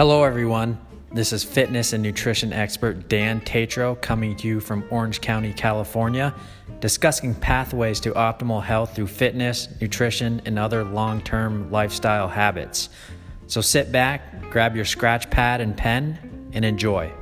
Hello, everyone. This is fitness and nutrition expert Dan Tatro coming to you from Orange County, California, discussing pathways to optimal health through fitness, nutrition, and other long term lifestyle habits. So sit back, grab your scratch pad and pen, and enjoy.